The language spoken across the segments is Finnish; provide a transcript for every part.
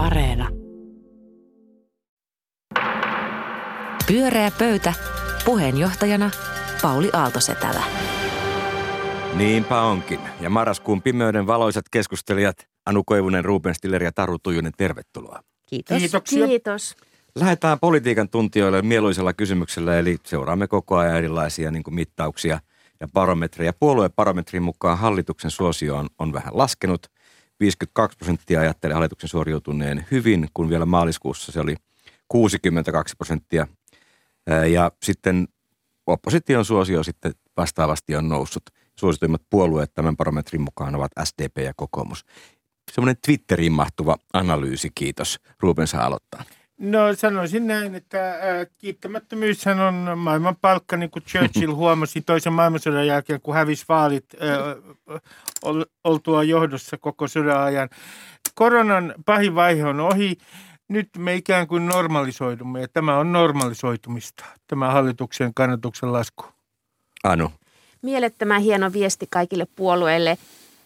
Areena. Pyöreä pöytä. Puheenjohtajana Pauli Aaltosetälä. Niinpä onkin. Ja marraskuun pimeyden valoisat keskustelijat Anu Koivunen, Ruben Stiller ja Taru Tujunen, tervetuloa. Kiitos. Kiitoksia. Kiitos. Lähdetään politiikan tuntijoille mieluisella kysymyksellä, eli seuraamme koko ajan erilaisia niin kuin mittauksia ja barometreja. Puoluebarometrin mukaan hallituksen suosio on, on vähän laskenut. 52 prosenttia ajattelee hallituksen suoriutuneen hyvin, kun vielä maaliskuussa se oli 62 prosenttia. Ja sitten opposition suosio sitten vastaavasti on noussut. Suosituimmat puolueet tämän barometrin mukaan ovat SDP ja kokoomus. Semmoinen Twitteriin mahtuva analyysi, kiitos. Ruben saa aloittaa. No sanoisin näin, että äh, kiittämättömyyshän on maailman palkka, niin kuin Churchill huomasi toisen maailmansodan jälkeen, kun hävisi vaalit äh, ol, oltua johdossa koko sodan ajan. Koronan pahin vaihe on ohi. Nyt me ikään kuin normalisoidumme ja tämä on normalisoitumista, tämä hallituksen kannatuksen lasku. Anu. Mielettömän hieno viesti kaikille puolueille.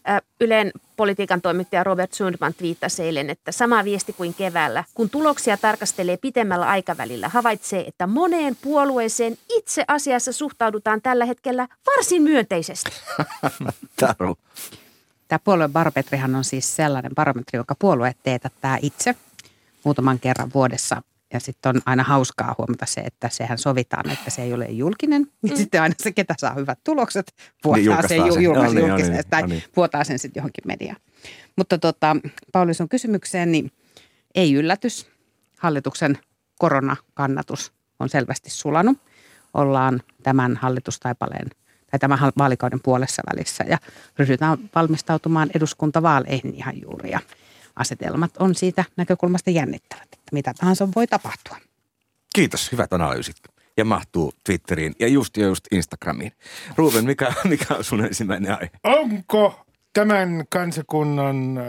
Ö, Ylen politiikan toimittaja Robert Sundman twiittasi eilen, että sama viesti kuin keväällä. Kun tuloksia tarkastelee pitemmällä aikavälillä, havaitsee, että moneen puolueeseen itse asiassa suhtaudutaan tällä hetkellä varsin myönteisesti. Taru. Tämä puoluebarometrihan on siis sellainen barometri, joka puolueet teetättää itse muutaman kerran vuodessa. Ja sitten on aina hauskaa huomata se, että sehän sovitaan, että se ei ole julkinen. Mm. Ja sitten aina se, ketä saa hyvät tulokset, puhutaan Niin, sen julkaistaan ju- julkais- No niin, no julkisesti niin, tai no niin. sen sitten johonkin mediaan. Mutta tota, Pauli, sun kysymykseen, niin ei yllätys. Hallituksen koronakannatus on selvästi sulanut. Ollaan tämän hallitustaipaleen tai tämän vaalikauden puolessa välissä ja ryhdytään valmistautumaan eduskuntavaaleihin ihan juuri. Ja asetelmat on siitä näkökulmasta jännittävät, että mitä tahansa voi tapahtua. Kiitos, hyvät analyysit. Ja mahtuu Twitteriin ja just ja just Instagramiin. Ruben, mikä, mikä on sun ensimmäinen aihe? Onko tämän kansakunnan äh,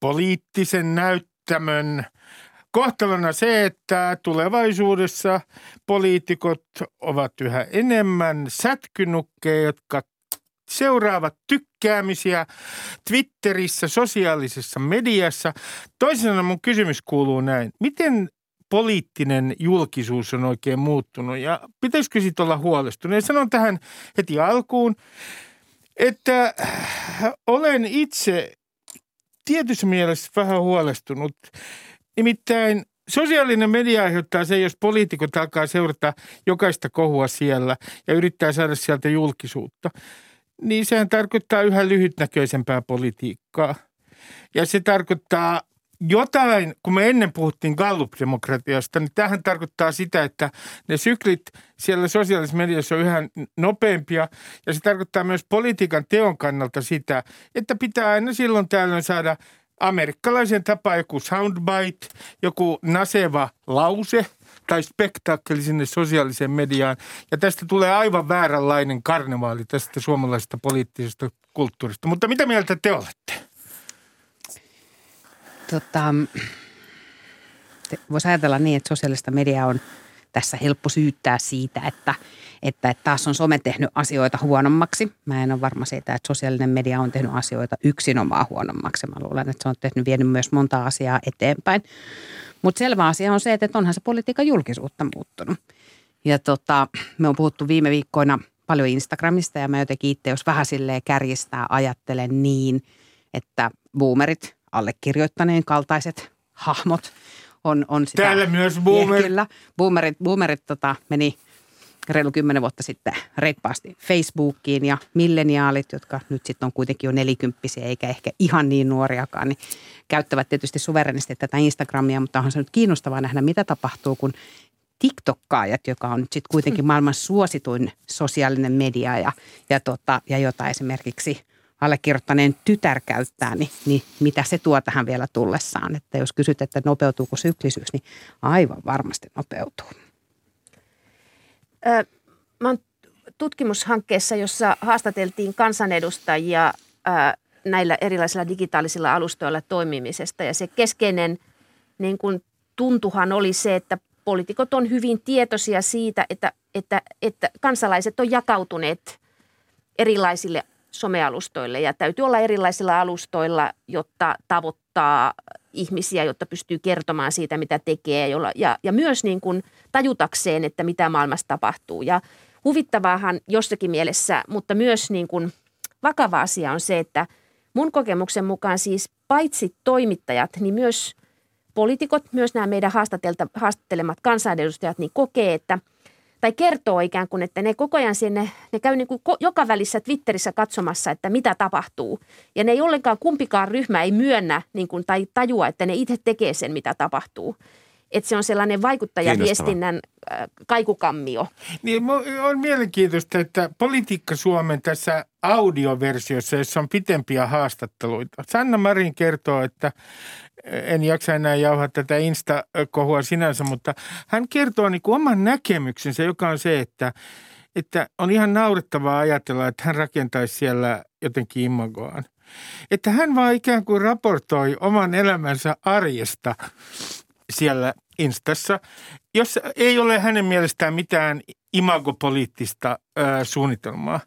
poliittisen näyttämön kohtalona se, että tulevaisuudessa poliitikot ovat yhä enemmän sätkynukkeja, jotka seuraavat tykkäämisiä Twitterissä, sosiaalisessa mediassa. Toisena mun kysymys kuuluu näin. Miten poliittinen julkisuus on oikein muuttunut ja pitäisikö siitä olla huolestunut? Ja sanon tähän heti alkuun, että olen itse tietyssä mielessä vähän huolestunut. Nimittäin sosiaalinen media aiheuttaa se, jos poliitikot alkaa seurata jokaista kohua siellä ja yrittää saada sieltä julkisuutta. Niin sehän tarkoittaa yhä lyhytnäköisempää politiikkaa. Ja se tarkoittaa jotain, kun me ennen puhuttiin Gallup-demokratiasta, niin tähän tarkoittaa sitä, että ne syklit siellä sosiaalisessa mediassa on yhä nopeampia. Ja se tarkoittaa myös politiikan teon kannalta sitä, että pitää aina silloin tällöin saada amerikkalaisen tapaan joku soundbite, joku naseva lause tai spektaakkeli sinne sosiaaliseen mediaan. Ja tästä tulee aivan vääränlainen karnevaali tästä suomalaisesta poliittisesta kulttuurista. Mutta mitä mieltä te olette? Tota, voisi ajatella niin, että sosiaalista mediaa on tässä helppo syyttää siitä, että, että, että taas on some tehnyt asioita huonommaksi. Mä en ole varma siitä, että sosiaalinen media on tehnyt asioita yksinomaan huonommaksi. Mä luulen, että se on tehnyt vienyt myös monta asiaa eteenpäin. Mutta selvä asia on se, että onhan se politiikan julkisuutta muuttunut. Ja tota, me on puhuttu viime viikkoina paljon Instagramista ja mä jotenkin itse, jos vähän silleen kärjistää, ajattelen niin, että boomerit, allekirjoittaneen kaltaiset hahmot on, on sitä. Täällä myös boomer. Kyllä. Boomerit, boomerit tota, meni reilu kymmenen vuotta sitten reippaasti Facebookiin ja milleniaalit, jotka nyt sitten on kuitenkin jo nelikymppisiä eikä ehkä ihan niin nuoriakaan, niin käyttävät tietysti suverenisti tätä Instagramia, mutta onhan se nyt kiinnostavaa nähdä, mitä tapahtuu, kun TikTokkaajat, joka on nyt sitten kuitenkin maailman suosituin sosiaalinen media ja, ja, tota, ja jota esimerkiksi allekirjoittaneen tytär käyttää, niin, niin mitä se tuo tähän vielä tullessaan. Että jos kysyt, että nopeutuuko syklisyys, niin aivan varmasti nopeutuu. Ö, Mä oon tutkimushankkeessa, jossa haastateltiin kansanedustajia ö, näillä erilaisilla digitaalisilla alustoilla toimimisesta. Ja se keskeinen niin kun, tuntuhan oli se, että poliitikot on hyvin tietoisia siitä, että, että, että kansalaiset on jakautuneet erilaisille somealustoille ja täytyy olla erilaisilla alustoilla, jotta tavoittaa ihmisiä, jotta pystyy kertomaan siitä, mitä tekee jolla, ja, ja myös niin kuin tajutakseen, että mitä maailmassa tapahtuu. Ja huvittavaahan jossakin mielessä, mutta myös niin kuin vakava asia on se, että mun kokemuksen mukaan siis paitsi toimittajat, niin myös poliitikot, myös nämä meidän haastattelemat kansanedustajat, niin kokee, että – tai kertoo ikään kuin, että ne koko ajan sinne, ne käy niin kuin joka välissä Twitterissä katsomassa, että mitä tapahtuu. Ja ne ei ollenkaan, kumpikaan ryhmä ei myönnä niin kuin, tai tajua, että ne itse tekee sen, mitä tapahtuu. Että se on sellainen vaikuttajaviestinnän äh, kaikukammio. Niin, on mielenkiintoista, että Politiikka Suomen tässä audioversiossa, jossa on pitempiä haastatteluita. Sanna Marin kertoo, että en jaksa enää jauhaa tätä Insta-kohua sinänsä, mutta hän kertoo niin kuin oman näkemyksensä, joka on se, että, että on ihan naurettavaa ajatella, että hän rakentaisi siellä jotenkin imagoaan. Että hän vaan ikään kuin raportoi oman elämänsä arjesta siellä Instassa, jos ei ole hänen mielestään mitään imagopoliittista ö, suunnitelmaa.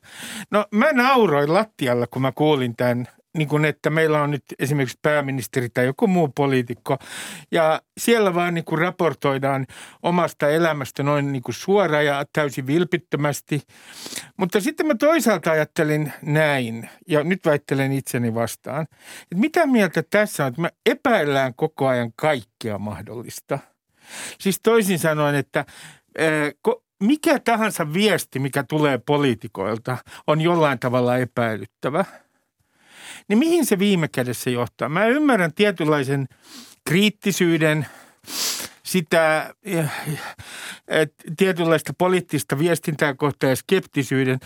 No mä nauroin lattialla, kun mä kuulin tämän niin kuin, että meillä on nyt esimerkiksi pääministeri tai joku muu poliitikko, ja siellä vaan niin kuin raportoidaan omasta elämästä noin niin kuin suora ja täysin vilpittömästi. Mutta sitten mä toisaalta ajattelin näin, ja nyt väittelen itseni vastaan, että mitä mieltä tässä on, että me epäillään koko ajan kaikkea mahdollista. Siis toisin sanoen, että mikä tahansa viesti, mikä tulee poliitikoilta, on jollain tavalla epäilyttävä – niin mihin se viime kädessä johtaa? Mä ymmärrän tietynlaisen kriittisyyden, sitä tietynlaista poliittista viestintää kohtaan ja skeptisyyden,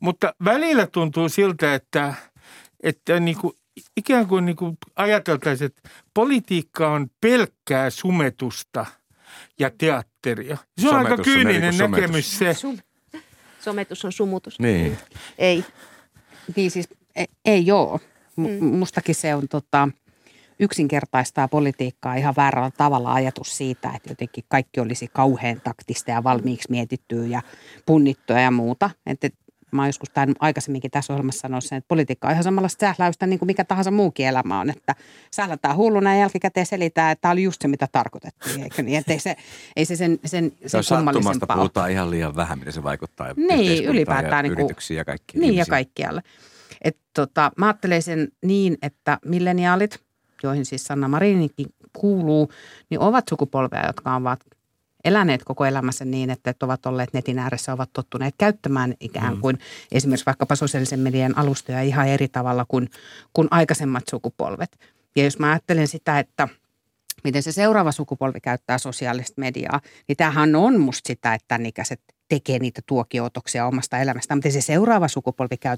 mutta välillä tuntuu siltä, että, että niin kuin ikään kuin, niin kuin ajateltaisiin, että politiikka on pelkkää sumetusta ja teatteria. Se on sometus aika kyyninen on näkemys se. Sometus on sumutus. Niin. Ei. Niin siis ei, ei ole. Mm. Mustakin se on tota, yksinkertaistaa politiikkaa ihan väärällä tavalla ajatus siitä, että jotenkin kaikki olisi kauhean taktista ja valmiiksi mietittyä ja punnittua ja muuta. Että mä oon joskus tämän aikaisemminkin tässä ohjelmassa sanonut sen, että politiikka on ihan samanlaista sähläystä niin kuin mikä tahansa muukin elämä on. Että sählätään hulluna ja jälkikäteen selitää, että tämä oli just se, mitä tarkoitettiin. Eikö niin? Että ei se, ei se sen, sen, sen kummallisempaa puhutaan ihan liian vähän, miten se vaikuttaa niin, ylipäätään ja niin kuin, yrityksiin ja kaikkiin. Niin ihmisiin. ja kaikkialle. Et tota, mä ajattelen sen niin, että milleniaalit, joihin siis Sanna Marinikin kuuluu, niin ovat sukupolvea, jotka ovat eläneet koko elämänsä niin, että ovat olleet netin ääressä, ovat tottuneet käyttämään ikään mm. kuin mm. esimerkiksi vaikkapa sosiaalisen median alustoja ihan eri tavalla kuin, kuin aikaisemmat sukupolvet. Ja jos mä ajattelen sitä, että miten se seuraava sukupolvi käyttää sosiaalista mediaa, niin tämähän on musta sitä, että tämän ikäiset tekee niitä tuokiootoksia omasta elämästään, mutta se seuraava sukupolvi käy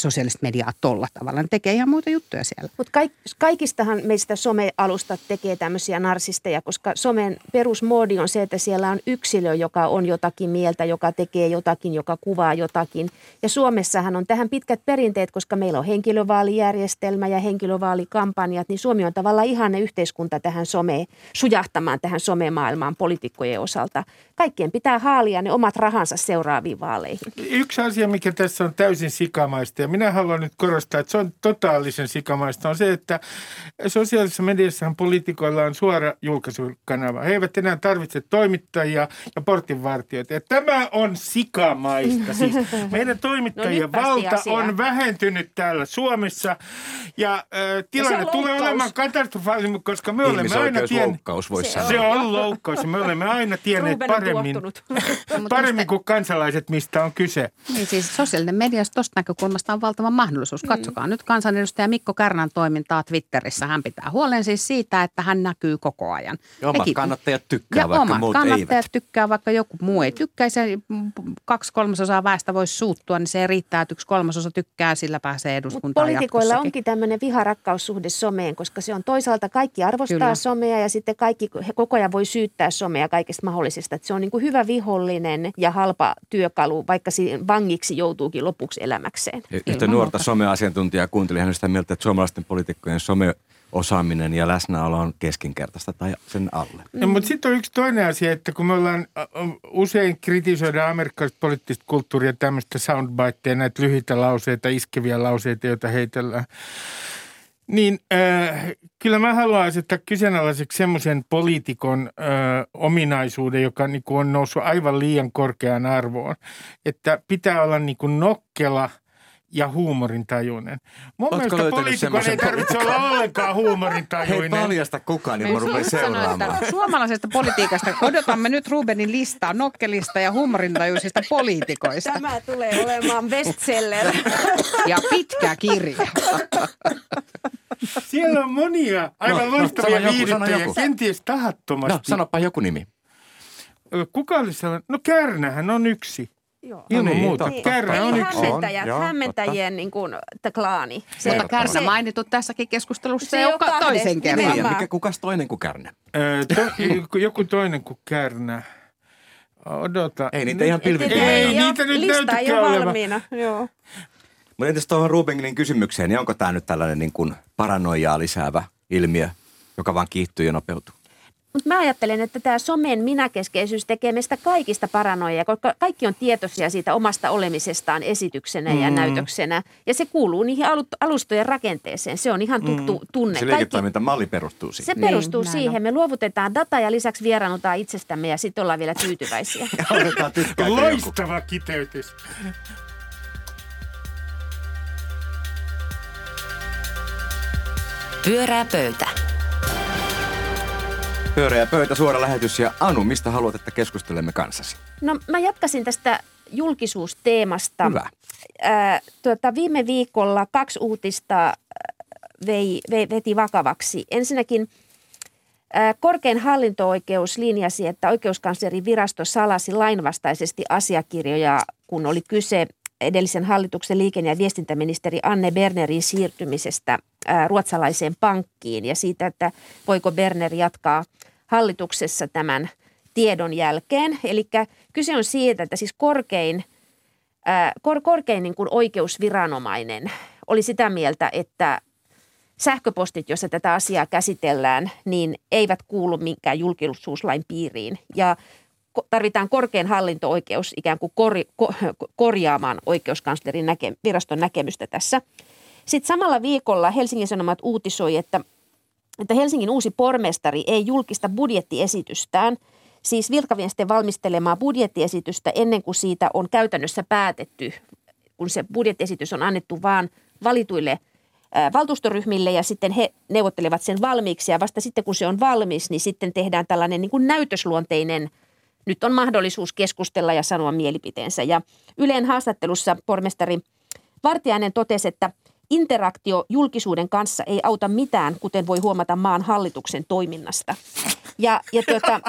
sosiaalista mediaa tolla tavalla. Ne tekee ihan muita juttuja siellä. Mutta kaik, kaikistahan meistä somealustat tekee tämmöisiä narsisteja, koska somen perusmoodi on se, että siellä on yksilö, joka on jotakin mieltä, joka tekee jotakin, joka kuvaa jotakin. Ja Suomessahan on tähän pitkät perinteet, koska meillä on henkilövaalijärjestelmä ja henkilövaalikampanjat, niin Suomi on tavallaan ihanne yhteiskunta tähän some, sujahtamaan tähän somemaailmaan poliitikkojen osalta. Kaikkien pitää haalia ne omat rahansa seuraaviin vaaleihin. Yksi asia, mikä tässä on täysin sikamaista ja minä haluan nyt korostaa, että se on totaalisen sikamaista, on se, että sosiaalisessa mediassahan poliitikoilla on suora julkaisukanava. He eivät enää tarvitse toimittajia ja portinvartijoita. Ja tämä on sikamaista. Siis meidän toimittajien no valta on vähentynyt täällä Suomessa ja äh, tilanne ja tulee olemaan katastrofaalinen, koska me olemme aina tienneet... se, se on loukkaus. Me olemme aina tienneet paremmin, paremmin kuin kansalaiset, mistä on kyse. Niin siis sosiaalinen media tuosta näkökulmasta on valtava mahdollisuus. Mm. Katsokaa mm. nyt kansanedustaja Mikko Kärnän toimintaa Twitterissä. Hän pitää huolen siis siitä, että hän näkyy koko ajan. Ja omat Hekin, kannattajat tykkää, ja vaikka omat kannattajat eivät. tykkää, vaikka joku muu ei tykkää. Se kaksi kolmasosaa väestä voisi suuttua, niin se riittää, että yksi kolmasosa tykkää, sillä pääsee eduskuntaan poliitikoilla onkin tämmöinen viharakkaussuhde someen, koska se on toisaalta kaikki arvostaa Kyllä. somea ja sitten kaikki he koko ajan voi syyttää somea kaikesta mahdollisesta. Että se on niin kuin hyvä vihollinen ja halpa työkalu, vaikka vangiksi joutuukin lopuksi elämäkseen. Yhtä nuorta someasiantuntijaa kuuntelin hän sitä mieltä, että suomalaisten poliitikkojen some osaaminen ja läsnäolo on keskinkertaista tai sen alle. Mm. mutta sitten on yksi toinen asia, että kun me ollaan usein kritisoidaan amerikkalaista poliittista kulttuuria, tämmöistä soundbiteja, näitä lyhyitä lauseita, iskeviä lauseita, joita heitellään. Niin, äh, kyllä mä haluan asettaa kyseenalaiseksi semmoisen poliitikon äh, ominaisuuden, joka niin kuin on noussut aivan liian korkeaan arvoon. Että pitää olla niin kuin nokkela – ja huumorintajuinen. Mun Ootko mielestä poliitikon ei tarvitse olla ollenkaan Hei, huumorintajuinen. paljasta kukaan, niin mä Ei, rupean seuraamaan. Suomalaisesta politiikasta odotamme nyt Rubenin listaa nokkelista ja huumorintajuisista poliitikoista. Tämä tulee olemaan bestseller. Ja pitkä kirja. Siellä on monia aivan No, no, loistavia sano viihdyttäjiä, kenties tahattomasti. No, sanopa joku nimi. Kuka oli sellainen? No Kärnähän on yksi. Joo. Ilman niin, muuta. Kärnä on yksi. hämmentäjät, On, hämmentäjien niin kuin, klaani. Se, Mutta Kärnä se- mainittu tässäkin keskustelussa se jo on kahdesta toisen kerran. Niin, mikä, kukas toinen kuin Kärnä? To, joku- toinen kuin Kärnä. Odota. Ei niitä ihan pilvin Ei, ei niitä nyt lista ei näytäkään ole olevan. valmiina. Joo. Mutta entäs tuohon Rubeninin kysymykseen, niin onko tämä nyt tällainen niin kuin paranoiaa lisäävä ilmiö, joka vaan kiihtyy ja nopeutuu? Mutta mä ajattelen, että tämä somen minäkeskeisyys tekee meistä kaikista paranoia, koska kaikki on tietoisia siitä omasta olemisestaan esityksenä ja Mm. näytöksenä. Ja se kuuluu niihin alu- alustojen rakenteeseen. Se on ihan tuttu tunne. Se Kaikki, liiketoimintamalli perustuu siihen. se Niin, perustuu näin siihen. Me luovutetaan dataa ja lisäksi vieraannutaan itsestämme ja sitten ollaan vielä tyytyväisiä. Loistava kiteytys. Pyörää pöytä. Pyöreä pöytä, suora lähetys ja Anu, mistä haluat, että keskustelemme kanssasi? No mä jatkasin tästä julkisuusteemasta. Hyvä. Ää, tuota, viime viikolla kaksi uutista ää, vei, vei, veti vakavaksi. Ensinnäkin ää, korkein hallinto-oikeus linjasi, että oikeuskanslerin virasto salasi lainvastaisesti asiakirjoja, kun oli kyse edellisen hallituksen liikenne- ja viestintäministeri Anne Bernerin siirtymisestä ää, ruotsalaiseen pankkiin ja siitä, että voiko Berner jatkaa hallituksessa tämän tiedon jälkeen. Eli kyse on siitä, että siis korkein, kor, korkein niin kuin oikeusviranomainen oli sitä mieltä, että sähköpostit, joissa tätä asiaa käsitellään, niin eivät kuulu minkään julkisuuslain piiriin. Ja tarvitaan korkein hallinto-oikeus ikään kuin kori, ko, korjaamaan oikeuskanslerin näke, viraston näkemystä tässä. Sitten samalla viikolla Helsingin Sanomat uutisoi, että, että Helsingin uusi pormestari ei julkista budjettiesitystään, siis virkaviesten valmistelemaa budjettiesitystä ennen kuin siitä on käytännössä päätetty, kun se budjettiesitys on annettu vaan valituille valtuustoryhmille ja sitten he neuvottelevat sen valmiiksi ja vasta sitten kun se on valmis, niin sitten tehdään tällainen niin kuin näytösluonteinen, nyt on mahdollisuus keskustella ja sanoa mielipiteensä. Ja Yleen haastattelussa pormestari Vartiainen totesi, että interaktio julkisuuden kanssa ei auta mitään, kuten voi huomata maan hallituksen toiminnasta. Ja, ja tuota,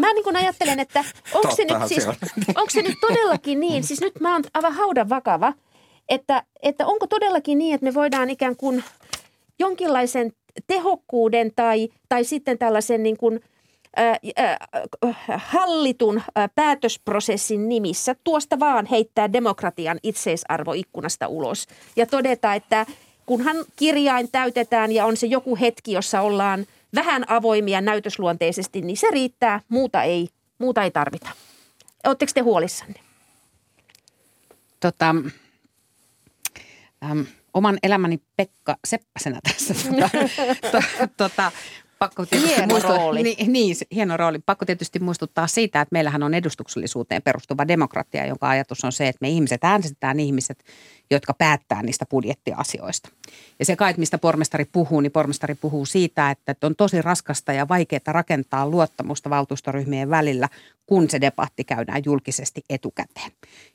mä niin kuin ajattelen, että onko se, nyt, siis, onko se nyt todellakin niin, siis nyt mä oon aivan haudan vakava, että, että onko todellakin niin, että me voidaan ikään kuin jonkinlaisen tehokkuuden tai, tai sitten tällaisen niin kuin, hallitun ää, päätösprosessin nimissä tuosta vaan heittää demokratian itseisarvo ikkunasta ulos ja todeta, että kunhan kirjain täytetään ja on se joku hetki, jossa ollaan vähän avoimia näytösluonteisesti, niin se riittää, muuta ei, muuta ei tarvita. Oletteko te huolissanne? tota, äm, oman elämäni Pekka Seppäsenä tässä. Tota, to, tota, pakko tietysti Hieno muistuttaa, rooli. Niin, niin, hieno rooli. Pakko tietysti muistuttaa siitä, että meillähän on edustuksellisuuteen perustuva demokratia, jonka ajatus on se, että me ihmiset äänestetään ihmiset, jotka päättää niistä budjettiasioista. Ja se kai, että mistä pormestari puhuu, niin pormestari puhuu siitä, että on tosi raskasta ja vaikeaa rakentaa luottamusta valtuustoryhmien välillä, kun se debatti käydään julkisesti etukäteen.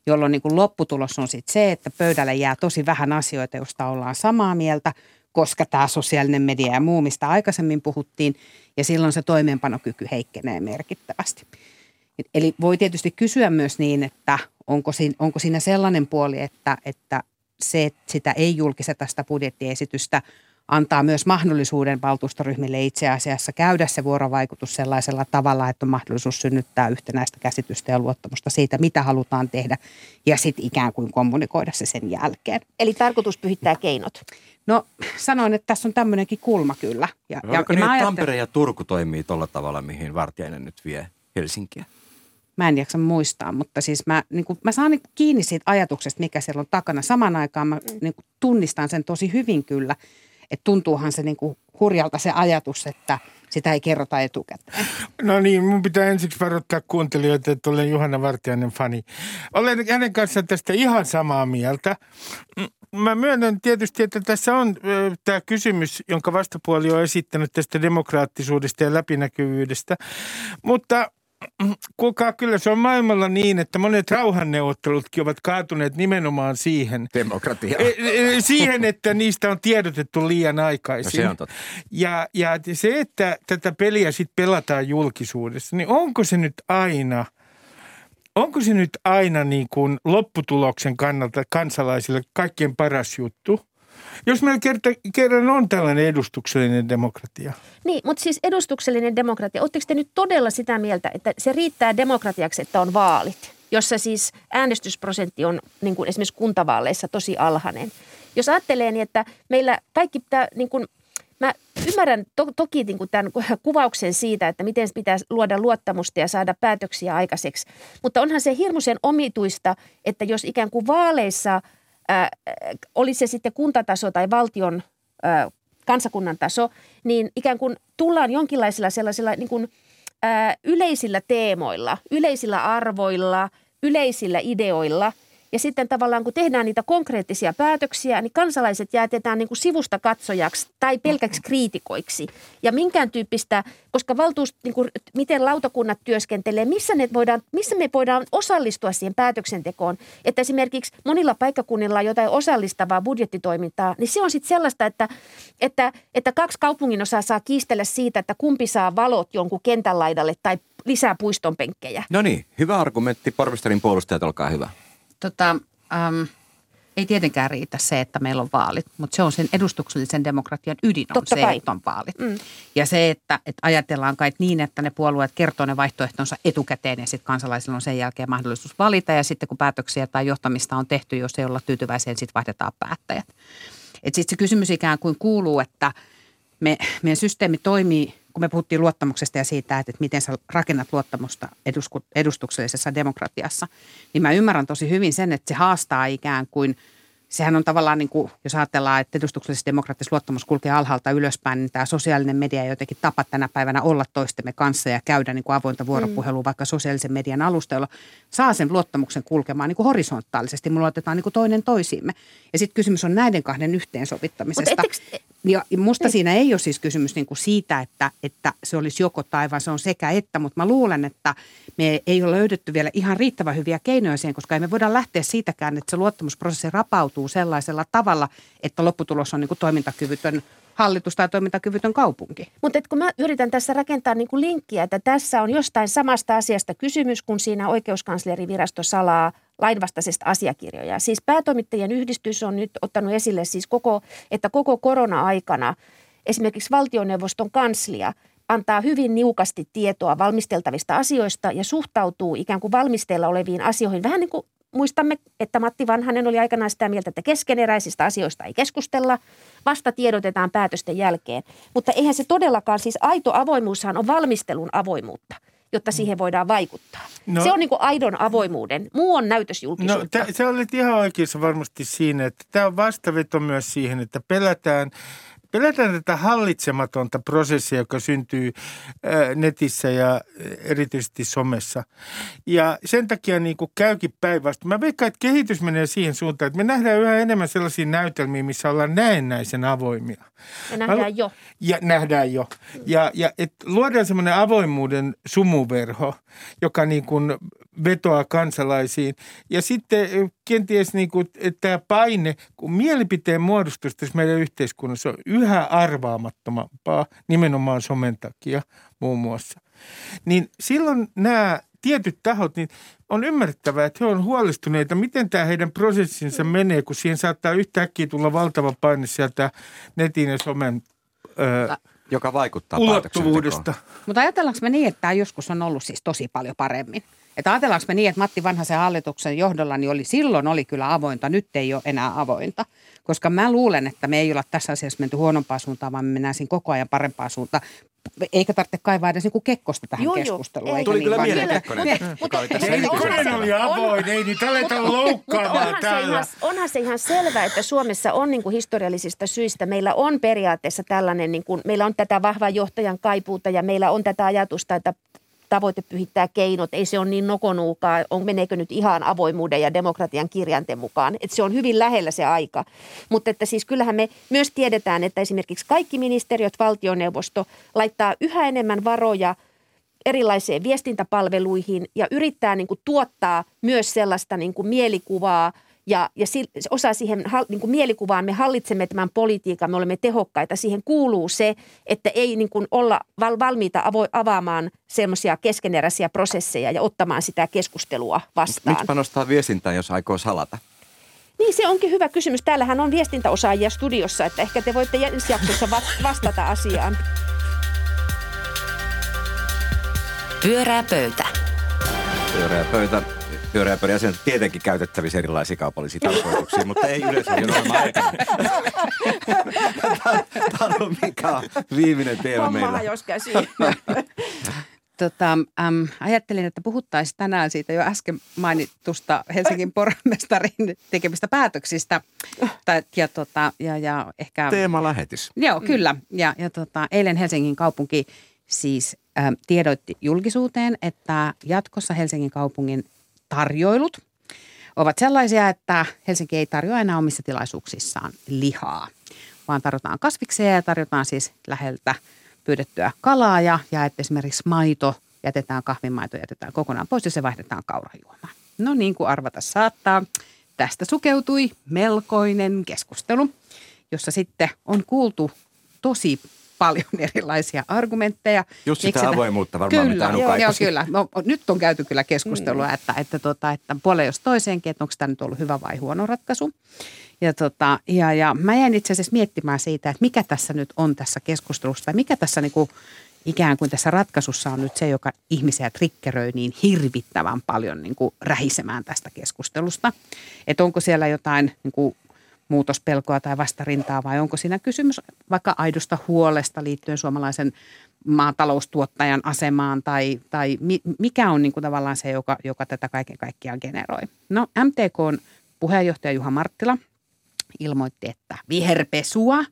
Jolloin niin kuin lopputulos on sitten se, että pöydälle jää tosi vähän asioita, joista ollaan samaa mieltä, koska tämä sosiaalinen media ja muu, mistä aikaisemmin puhuttiin, ja silloin se toimeenpanokyky heikkenee merkittävästi. Eli voi tietysti kysyä myös niin, että onko siinä, onko siinä sellainen puoli, että, että se, että sitä ei julkiseta sitä budjettiesitystä, antaa myös mahdollisuuden valtuustoryhmille itse asiassa käydä se vuorovaikutus sellaisella tavalla, että on mahdollisuus synnyttää yhtenäistä käsitystä ja luottamusta siitä, mitä halutaan tehdä, ja sitten ikään kuin kommunikoida se sen jälkeen. Eli tarkoitus pyhittää keinot. No sanoin, että tässä on tämmöinenkin kulma kyllä. Ja, Ja, Onko ja niin, ajattelen, Tampere ja Turku toimii tuolla tavalla, mihin Vartiainen nyt vie Helsinkiä? mä en jaksa muistaa, mutta siis mä, niin kuin, mä saan niin kuin kiinni siitä ajatuksesta, mikä siellä on takana. Samaan aikaan mä niin kuin tunnistan sen tosi hyvin kyllä, että tuntuuhan se niin kuin hurjalta se ajatus, että sitä ei kerrota etukäteen. No niin, mun pitää ensiksi varoittaa kuuntelijoita, että olen Juhana Vartiainen fani. Olen hänen kanssaan tästä ihan samaa mieltä. Mä myönnän tietysti, että tässä on tämä kysymys, jonka vastapuoli on esittänyt tästä demokraattisuudesta ja läpinäkyvyydestä. Mutta kuulkaa, kyllä se on maailmalla niin, että monet rauhanneuvottelutkin ovat kaatuneet nimenomaan siihen. Demokratia. E, e, siihen, että niistä on tiedotettu liian aikaisin. No se on totta. Ja, ja se, että tätä peliä sitten pelataan julkisuudessa, niin onko se nyt aina – onko se nyt aina niin kuin lopputuloksen kannalta kansalaisille kaikkein paras juttu? Jos meillä kerta, kerran on tällainen edustuksellinen demokratia. Niin, mutta siis edustuksellinen demokratia, oletteko te nyt todella sitä mieltä, että se riittää demokratiaksi, että on vaalit, jossa siis äänestysprosentti on niin kuin esimerkiksi kuntavaaleissa tosi alhainen. Jos ajattelee niin, että meillä kaikki pitää niin kuin – Mä ymmärrän to- toki niin kuin tämän kuvauksen siitä, että miten pitää luoda luottamusta ja saada päätöksiä aikaiseksi. Mutta onhan se hirmuisen omituista, että jos ikään kuin vaaleissa, ää, oli se sitten kuntataso tai valtion ää, kansakunnan taso, niin ikään kuin tullaan jonkinlaisilla sellaisilla niin kuin, ää, yleisillä teemoilla, yleisillä arvoilla, yleisillä ideoilla – ja sitten tavallaan kun tehdään niitä konkreettisia päätöksiä, niin kansalaiset jäätetään niin kuin sivusta katsojaksi tai pelkäksi kriitikoiksi. Ja minkään tyyppistä, koska valtuus, niin kuin, miten lautakunnat työskentelee, missä, ne voidaan, missä me voidaan osallistua siihen päätöksentekoon. Että esimerkiksi monilla paikkakunnilla on jotain osallistavaa budjettitoimintaa, niin se on sitten sellaista, että, että, että kaksi kaupungin osaa saa kiistellä siitä, että kumpi saa valot jonkun kentän laidalle tai lisää puistonpenkkejä. No niin, hyvä argumentti. Pormestarin puolustajat, olkaa hyvä. Tota, äm, ei tietenkään riitä se, että meillä on vaalit, mutta se on sen edustuksellisen demokratian ydin on Totta se, kai. että on vaalit. Mm. Ja se, että, että ajatellaan kai niin, että ne puolueet kertoo ne vaihtoehtonsa etukäteen ja sitten kansalaisilla on sen jälkeen mahdollisuus valita ja sitten kun päätöksiä tai johtamista on tehty, jos ei olla tyytyväisiä, niin sitten vaihdetaan päättäjät. Sitten se kysymys ikään kuin kuuluu, että me, meidän systeemi toimii kun me puhuttiin luottamuksesta ja siitä, että, että miten sä rakennat luottamusta edusku, edustuksellisessa demokratiassa, niin mä ymmärrän tosi hyvin sen, että se haastaa ikään kuin – sehän on tavallaan, niin kuin, jos ajatellaan, että edustuksellisessa demokraattisessa luottamus kulkee alhaalta ylöspäin, niin tämä sosiaalinen media on jotenkin tapa tänä päivänä olla toistemme kanssa ja käydä niin kuin avointa vuoropuhelua mm. vaikka sosiaalisen median alustoilla, saa sen luottamuksen kulkemaan niin kuin horisontaalisesti. Me luotetaan niin kuin toinen toisiimme. Ja sitten kysymys on näiden kahden yhteensovittamisesta. Ja musta Niin. siinä ei ole siis kysymys niin kuin siitä, että, että se olisi joko tai, vaan se on sekä että. Mutta mä luulen, että me ei ole löydetty vielä ihan riittävän hyviä keinoja siihen, koska ei me voida lähteä siitäkään, että se luottamusprosessi rapautuu sellaisella tavalla, että lopputulos on niin kuin toimintakyvytön hallitus tai toimintakyvytön kaupunki. Mutta kun mä yritän tässä rakentaa niin kuin linkkiä, että tässä on jostain samasta asiasta kysymys, kun siinä oikeuskanslerinvirasto salaa lainvastaisesta asiakirjoja. Siis päätoimittajien yhdistys on nyt ottanut esille siis koko, että koko korona-aikana esimerkiksi valtioneuvoston kanslia antaa hyvin niukasti tietoa valmisteltavista asioista ja suhtautuu ikään kuin valmisteilla oleviin asioihin vähän niin kuin Muistamme, että Matti Vanhanen oli aikanaan sitä mieltä, että keskeneräisistä asioista ei keskustella, vasta tiedotetaan päätösten jälkeen. Mutta eihän se todellakaan, siis aito avoimuushan on valmistelun avoimuutta, jotta siihen voidaan vaikuttaa. No- No, se on niin aidon avoimuuden. Muu on näytösjulkisuutta. No tä, sä olet ihan oikeassa varmasti siinä, että tämä on vastaveto myös siihen, että pelätään, pelätään tätä hallitsematonta prosessia, joka syntyy netissä ja erityisesti somessa. Ja sen takia niin kuin käykin päinvastoin. Mä veikkaan, että kehitys menee siihen suuntaan, että me nähdään yhä enemmän sellaisia näytelmiä, missä ollaan näennäisen avoimia. Ja nähdään jo. Ja nähdään jo. Ja, ja et luodaan semmoinen avoimuuden sumuverho, joka niin kuin vetoaa kansalaisiin. Ja sitten kenties niin kuin, että tämä paine, kun mielipiteen muodostus tässä meidän yhteiskunnassa on yhä arvaamattomampaa, nimenomaan somen takia muun muassa. Niin silloin nämä tietyt tahot, niin on ymmärrettävää, että he on huolestuneita, miten tämä heidän prosessinsa menee, kun siihen saattaa yhtäkkiä tulla valtava paine sieltä netin ja somen ö, Joka vaikuttaa ulottuvuudesta. päätöksentekoon. Mutta ajatellaanko me niin, että tämä joskus on ollut siis tosi paljon paremmin? Että ajatellaanko me niin, että Matti Vanhasen hallituksen johdolla niin oli, silloin oli kyllä avointa, nyt ei ole enää avointa. Koska mä luulen, että me ei olla tässä asiassa menty huonompaan suuntaan, vaan me mennään siinä koko ajan parempaan suuntaan. Eikä tarvitse kaivaa edes niinku kekkosta tähän Joo, joo. keskusteluun. Ei. eikä Tuli niin kyllä vaan- mieleen. Kekkonen. Niin. Ei, kysymässä. se- Kekkonen oli avoin, ei niitä aleta Mutta loukkaamaan onhan se, täällä. ihan, onhan se ihan selvää, että Suomessa on niin kuin historiallisista syistä, meillä on periaatteessa tällainen, niin kuin, meillä on tätä vahvaa johtajan kaipuuta ja meillä on tätä ajatusta, että tavoite pyhittää keinot, ei se ole niin nokonuukaa, on, meneekö nyt ihan avoimuuden ja demokratian kirjanten mukaan. Että se on hyvin lähellä se aika. Mutta että siis kyllähän me myös tiedetään, että esimerkiksi kaikki ministeriöt, valtioneuvosto laittaa yhä enemmän varoja erilaisiin viestintäpalveluihin ja yrittää niin kuin tuottaa myös sellaista niin kuin mielikuvaa ja, ja osa siihen niin kuin mielikuvaan, me hallitsemme tämän politiikan, me olemme tehokkaita. Siihen kuuluu se, että ei niin kuin olla val, valmiita avo, avaamaan semmoisia keskeneräisiä prosesseja ja ottamaan sitä keskustelua vastaan. Miksi panostaa viestintään, jos aikoo salata? Niin, se onkin hyvä kysymys. Täällähän on viestintäosaajia studiossa, että ehkä te voitte ensi jaksossa va- vastata asiaan. Pyörää pöytä. Pyöreä pöytä. Pyöreä pöydän jäsenet tietenkin käytettävissä erilaisiin kaupallisiin tarkoituksiin, mutta ei yleensä ohjelman aikana. Tämä on ollut mikä on viimeinen teema Hommahan meillä. jos käsi. Tota, äm, ajattelin, että puhuttaisiin tänään siitä jo äsken mainitusta Helsingin pormestarin tekemistä päätöksistä. Tai, ja, tota, ja, ja ehkä... Teemalähetys. Joo, kyllä. Ja, ja tota, eilen Helsingin kaupunki siis ä, tiedoitti julkisuuteen, että jatkossa Helsingin kaupungin tarjoilut ovat sellaisia, että Helsinki ei tarjoa enää omissa tilaisuuksissaan lihaa, vaan tarjotaan kasviksia ja tarjotaan siis läheltä pyydettyä kalaa ja, ja että esimerkiksi maito jätetään, kahvimaito jätetään kokonaan pois ja se vaihdetaan kaurajuomaan. No niin kuin arvata saattaa, tästä sukeutui melkoinen keskustelu, jossa sitten on kuultu tosi paljon erilaisia argumentteja. Just Miksi sitä tä- avoimuutta varmaan, kyllä, mitä joo, joo, kyllä. No, nyt on käyty kyllä keskustelua, mm. että, että, tota, että puoleen jos toiseenkin, että onko tämä nyt ollut hyvä vai huono ratkaisu. Ja, tota, ja, ja mä jäin itse asiassa miettimään siitä, että mikä tässä nyt on tässä keskustelussa, tai mikä tässä niinku, ikään kuin tässä ratkaisussa on nyt se, joka ihmisiä triggeröi niin hirvittävän paljon niin kuin rähisemään tästä keskustelusta. Että onko siellä jotain niin kuin muutospelkoa tai vastarintaa vai onko siinä kysymys vaikka aidosta huolesta liittyen suomalaisen maataloustuottajan asemaan tai, tai mi, mikä on niin kuin tavallaan se, joka, joka tätä kaiken kaikkiaan generoi. No MTKn puheenjohtaja Juha Marttila ilmoitti, että viherpesua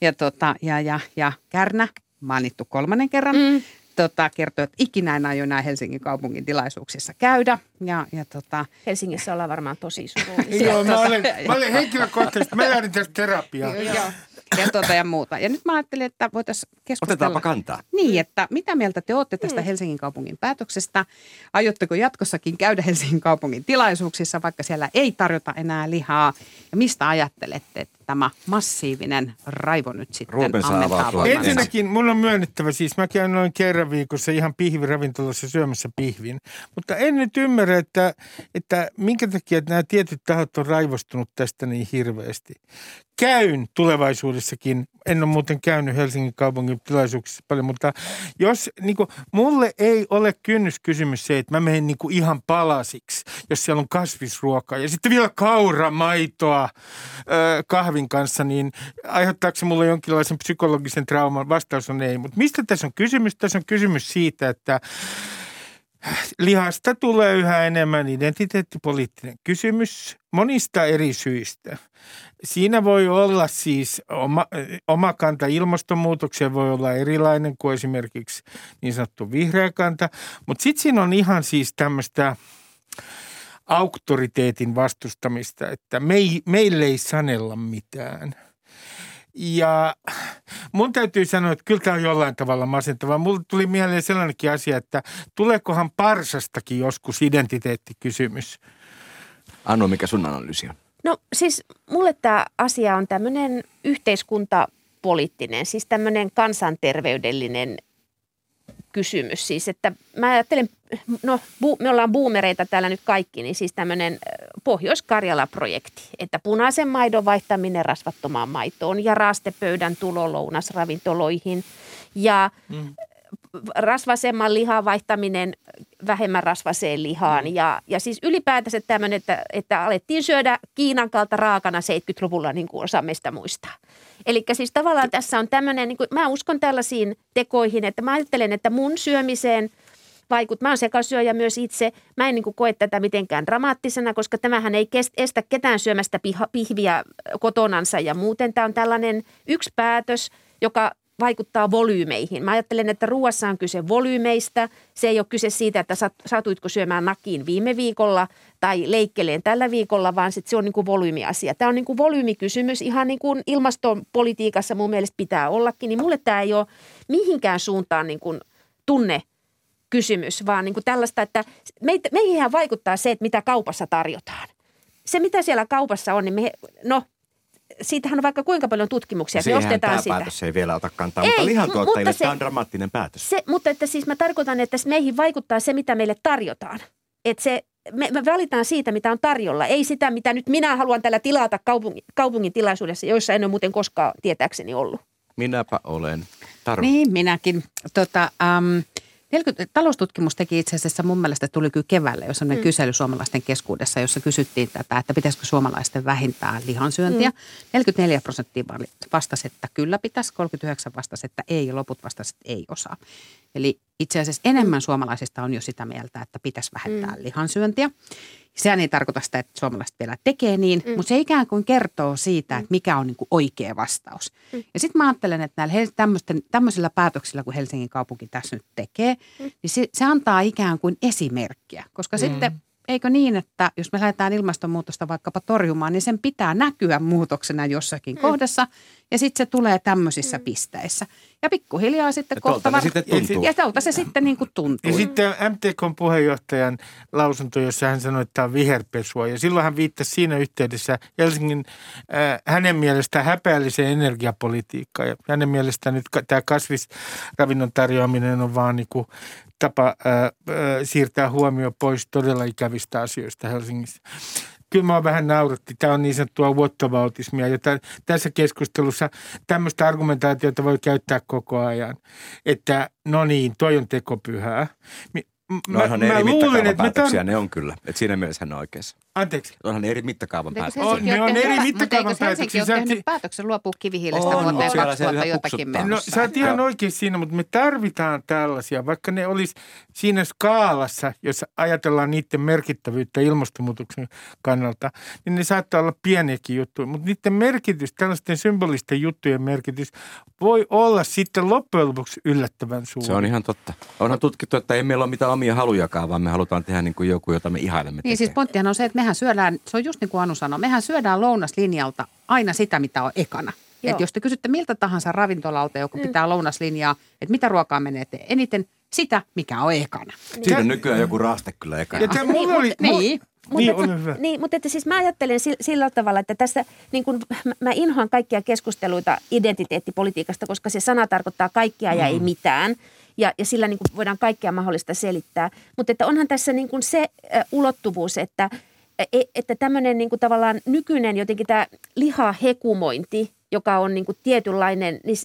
ja, tota, ja, ja, ja Kärnä, mainittu kolmannen kerran, mm. Tota, kertoi, että ikinä en aio näin Helsingin kaupungin tilaisuuksissa käydä. Ja, ja tota, Helsingissä ollaan varmaan tosi surullisia. Joo, mä olen, mä olen henkilökohtaisesti, mä lähdin tästä terapiaa. Joo. Ja, tota ja muuta. Ja nyt mä ajattelin, että voitaisiin keskustella. Otetaanpa kantaa. Niin, että mitä mieltä te olette tästä Helsingin kaupungin päätöksestä? Aiotteko jatkossakin käydä Helsingin kaupungin tilaisuuksissa, vaikka siellä ei tarjota enää lihaa? Ja mistä ajattelette, että tämä massiivinen raivo nyt sitten Ruben voimansa? Ensinnäkin mun on myönnettävä, siis mä käyn noin kerran viikossa ihan pihviravintolassa syömässä pihvin. Mutta en nyt ymmärrä, että, että minkä takia nämä tietyt tahot on raivostunut tästä niin hirveästi. Käyn tulevaisuudessakin, en ole muuten käynyt Helsingin kaupungin tilaisuuksissa paljon, mutta jos niin kuin, mulle ei ole kynnyskysymys se, että mä menen niin kuin ihan palasiksi, jos siellä on kasvisruokaa ja sitten vielä kauramaitoa ö, kahvin kanssa, niin aiheuttaako se mulle jonkinlaisen psykologisen trauman? Vastaus on ei. Mutta mistä tässä on kysymys? Tässä on kysymys siitä, että lihasta tulee yhä enemmän identiteettipoliittinen kysymys monista eri syistä. Siinä voi olla siis oma, oma kanta ilmastonmuutokseen voi olla erilainen kuin esimerkiksi niin sanottu vihreä kanta, mutta sitten siinä on ihan siis tämmöistä auktoriteetin vastustamista, että me ei, meille ei sanella mitään. Ja mun täytyy sanoa, että kyllä tämä on jollain tavalla masentavaa. Mulle tuli mieleen sellainenkin asia, että tuleekohan parsastakin joskus identiteettikysymys. Anu, mikä sun analyysi on? No siis mulle tämä asia on tämmöinen yhteiskuntapoliittinen, siis tämmöinen kansanterveydellinen kysymys. Siis että mä ajattelen, no me ollaan boomereita täällä nyt kaikki, niin siis tämmöinen Pohjois-Karjala-projekti, että punaisen maidon vaihtaminen rasvattomaan maitoon ja raastepöydän tulo lounasravintoloihin ja mm. Rasvasemman lihan vaihtaminen vähemmän rasvaseen lihaan. Mm. Ja, ja siis ylipäätänsä tämmöinen, että, että alettiin syödä Kiinan kalta raakana 70-luvulla, niin kuin osa meistä muistaa. Eli siis tavallaan tässä on tämmöinen, niin kuin, mä uskon tällaisiin tekoihin, että mä ajattelen, että mun syömiseen – vaikut. Mä oon sekasyöjä myös itse. Mä en niin kuin koe tätä mitenkään dramaattisena, koska tämähän ei kest, estä ketään syömästä piha, pihviä kotonansa ja muuten. Tämä on tällainen yksi päätös, joka vaikuttaa volyymeihin. Mä ajattelen, että ruoassa on kyse volyymeistä. Se ei ole kyse siitä, että satuitko syömään nakiin viime viikolla tai leikkeleen tällä viikolla, vaan sit se on niin kuin volyymiasia. Tämä on niin kuin volyymikysymys ihan niin kuin ilmastopolitiikassa mun mielestä pitää ollakin. Niin mulle tämä ei ole mihinkään suuntaan niin kuin tunne kysymys, vaan niin kuin tällaista, että meitä, meihin vaikuttaa se, että mitä kaupassa tarjotaan. Se, mitä siellä kaupassa on, niin me, no siitähän on vaikka kuinka paljon tutkimuksia, että me ostetaan tämä sitä. päätös ei vielä ota kantaa, ei, mutta lihantuottajille mutta se, tämä on dramaattinen päätös. Se, mutta että siis mä tarkoitan, että meihin vaikuttaa se, mitä meille tarjotaan. Että se, me, me valitaan siitä, mitä on tarjolla, ei sitä, mitä nyt minä haluan tällä tilata kaupungin, kaupungin tilaisuudessa, joissa en ole muuten koskaan tietääkseni ollut. Minäpä olen. Taru. Niin, minäkin. Tota, um, 40, taloustutkimus teki itse asiassa mun mielestä tuli kyllä keväällä, jos on mm. kysely suomalaisten keskuudessa, jossa kysyttiin tätä, että pitäisikö suomalaisten vähintää lihansyöntiä. Mm. 44 prosenttia vastasi, että kyllä pitäisi, 39 vastasi, että ei ja loput vastasi, että ei osaa. Eli itse asiassa enemmän mm. suomalaisista on jo sitä mieltä, että pitäisi vähentää mm. lihansyöntiä. Sehän ei tarkoita sitä, että suomalaiset vielä tekee niin, mm. mutta se ikään kuin kertoo siitä, että mm. mikä on niin kuin oikea vastaus. Mm. Ja sitten mä ajattelen, että näillä tämmöisillä päätöksillä, kun Helsingin kaupunki tässä nyt tekee, mm. niin se, se antaa ikään kuin esimerkkiä. Koska mm. sitten eikö niin, että jos me lähdetään ilmastonmuutosta vaikkapa torjumaan, niin sen pitää näkyä muutoksena jossakin mm. kohdassa ja sitten se tulee tämmöisissä mm. pisteissä. Ja pikkuhiljaa sitten ja kohta... Var... sitten tuntuu. Ja tuolta se sitten niin kuin tuntuu. Ja sitten MTKn puheenjohtajan lausunto, jossa hän sanoi, että tämä on viherpesua. Ja silloin hän viittasi siinä yhteydessä Helsingin äh, hänen mielestä häpeälliseen energiapolitiikkaan. Ja hänen mielestään nyt tämä kasvisravinnon tarjoaminen on vaan niin kuin tapa ää, ää, siirtää huomio pois todella ikävistä asioista Helsingissä. Kyllä mä vähän nauratti. Tämä on niin sanottua. Ja tämän, tässä keskustelussa tämmöistä argumentaatiota voi käyttää koko ajan. Että no niin, toi on tekopyhää. No mä, ne mä eri luulen, että me tar- ne on kyllä. Et siinä mielessä hän on oikeassa. Anteeksi. Onhan ne eri mittakaavan päätöksiä. On, ne on eri mittakaavan päätöksiä. Mutta eikö tehnyt päätöksen luopua kivihiilestä on, vuoteen 2000 jotakin No sä oot ihan oikein siinä, mutta me tarvitaan tällaisia, vaikka ne olisi siinä skaalassa, jos ajatellaan niiden merkittävyyttä ilmastonmuutoksen kannalta, niin ne saattaa olla pieniäkin juttuja. Mutta niiden merkitys, tällaisten symbolisten juttujen merkitys, voi olla sitten loppujen lopuksi yllättävän suuri. Se on ihan totta. Onhan tutkittu, että ei meillä ole mitään omia halujakaan, vaan me halutaan tehdä niin kuin joku, jota me ihailemme. Niin siis pointtihan on se, että mehän syödään, se on just niin kuin Anu sanoi, mehän syödään lounaslinjalta aina sitä, mitä on ekana. Että jos te kysytte miltä tahansa ravintolalta, joku mm. pitää lounaslinjaa, että mitä ruokaa menee eniten, sitä, mikä on ekana. Siinä on nykyään joku raaste kyllä ekana. Ja mulla oli, niin, niin. Mutta niin, että, niin, mutta että siis mä ajattelen sillä tavalla, että tässä niin kun, mä inhoan kaikkia keskusteluita identiteettipolitiikasta, koska se sana tarkoittaa kaikkia ja mm. ei mitään ja, ja sillä niin kuin voidaan kaikkea mahdollista selittää. Mutta että onhan tässä niin kuin se äh, ulottuvuus, että, että tämmöinen niin kuin tavallaan nykyinen jotenkin tämä lihahekumointi, joka on niin kuin tietynlainen, niin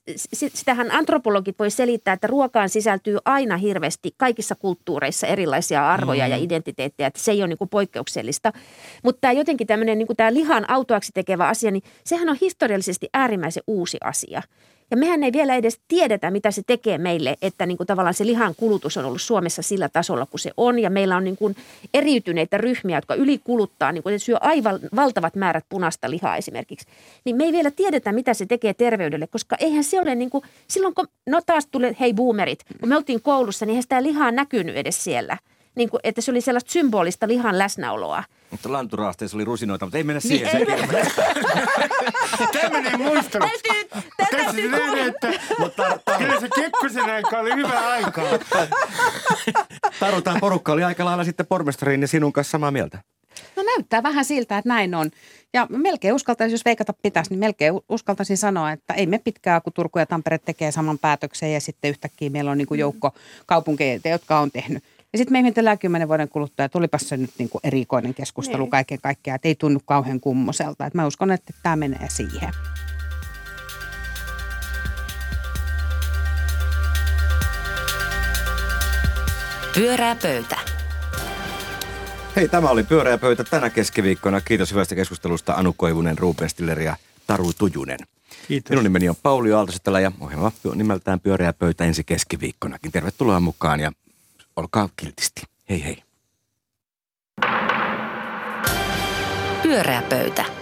sitähän antropologit voi selittää, että ruokaan sisältyy aina hirveästi kaikissa kulttuureissa erilaisia arvoja mm. ja identiteettejä, että se ei ole niin kuin poikkeuksellista. Mutta tämä jotenkin tämmöinen niin kuin tämä lihan autoaksi tekevä asia, niin sehän on historiallisesti äärimmäisen uusi asia. Ja mehän ei vielä edes tiedetä, mitä se tekee meille, että niin kuin tavallaan se lihan kulutus on ollut Suomessa sillä tasolla, kun se on. Ja meillä on niin kuin eriytyneitä ryhmiä, jotka ylikuluttaa, niin kuin syö aivan valtavat määrät punaista lihaa esimerkiksi. Niin me ei vielä tiedetä, mitä se tekee terveydelle, koska eihän se ole niin kuin, silloin kun, no taas tulee, hei boomerit, kun me oltiin koulussa, niin eihän sitä lihaa näkynyt edes siellä. Niin kuin, että se oli sellaista symbolista lihan läsnäoloa. Mutta lanturaasteessa oli rusinoita, mutta ei mennä niin siihen. Niin, ei Tämmöinen muistelu. Täytyy, täytyy että mutta, kyllä se Kekkosen aika oli hyvä aikaa. Tarutaan porukka oli aika lailla sitten pormestariin ja sinun kanssa samaa mieltä. No näyttää vähän siltä, että näin on. Ja melkein uskaltaisin, jos veikata pitäisi, niin melkein uskaltaisin sanoa, että ei me pitkään, kun Turku ja Tampere tekee saman päätöksen ja sitten yhtäkkiä meillä on niin kuin joukko kaupunkeja, jotka on tehnyt ja sitten me ihmetellään kymmenen vuoden kuluttua, että tulipas se nyt niin kuin erikoinen keskustelu niin. kaiken kaikkiaan, että ei tunnu kauhean kummoselta. Että mä uskon, että tämä menee siihen. Pyörää pöytä. Hei, tämä oli Pyöreä pöytä tänä keskiviikkona. Kiitos hyvästä keskustelusta Anu Koivunen, Ruben Stiller ja Taru Tujunen. Kiitos. Minun nimeni on Pauli Aaltosetälä ja ohjelma on nimeltään Pyöreä pöytä ensi keskiviikkonakin. Tervetuloa mukaan ja olkaa kiltisti. Hei hei. Pyörää pöytä.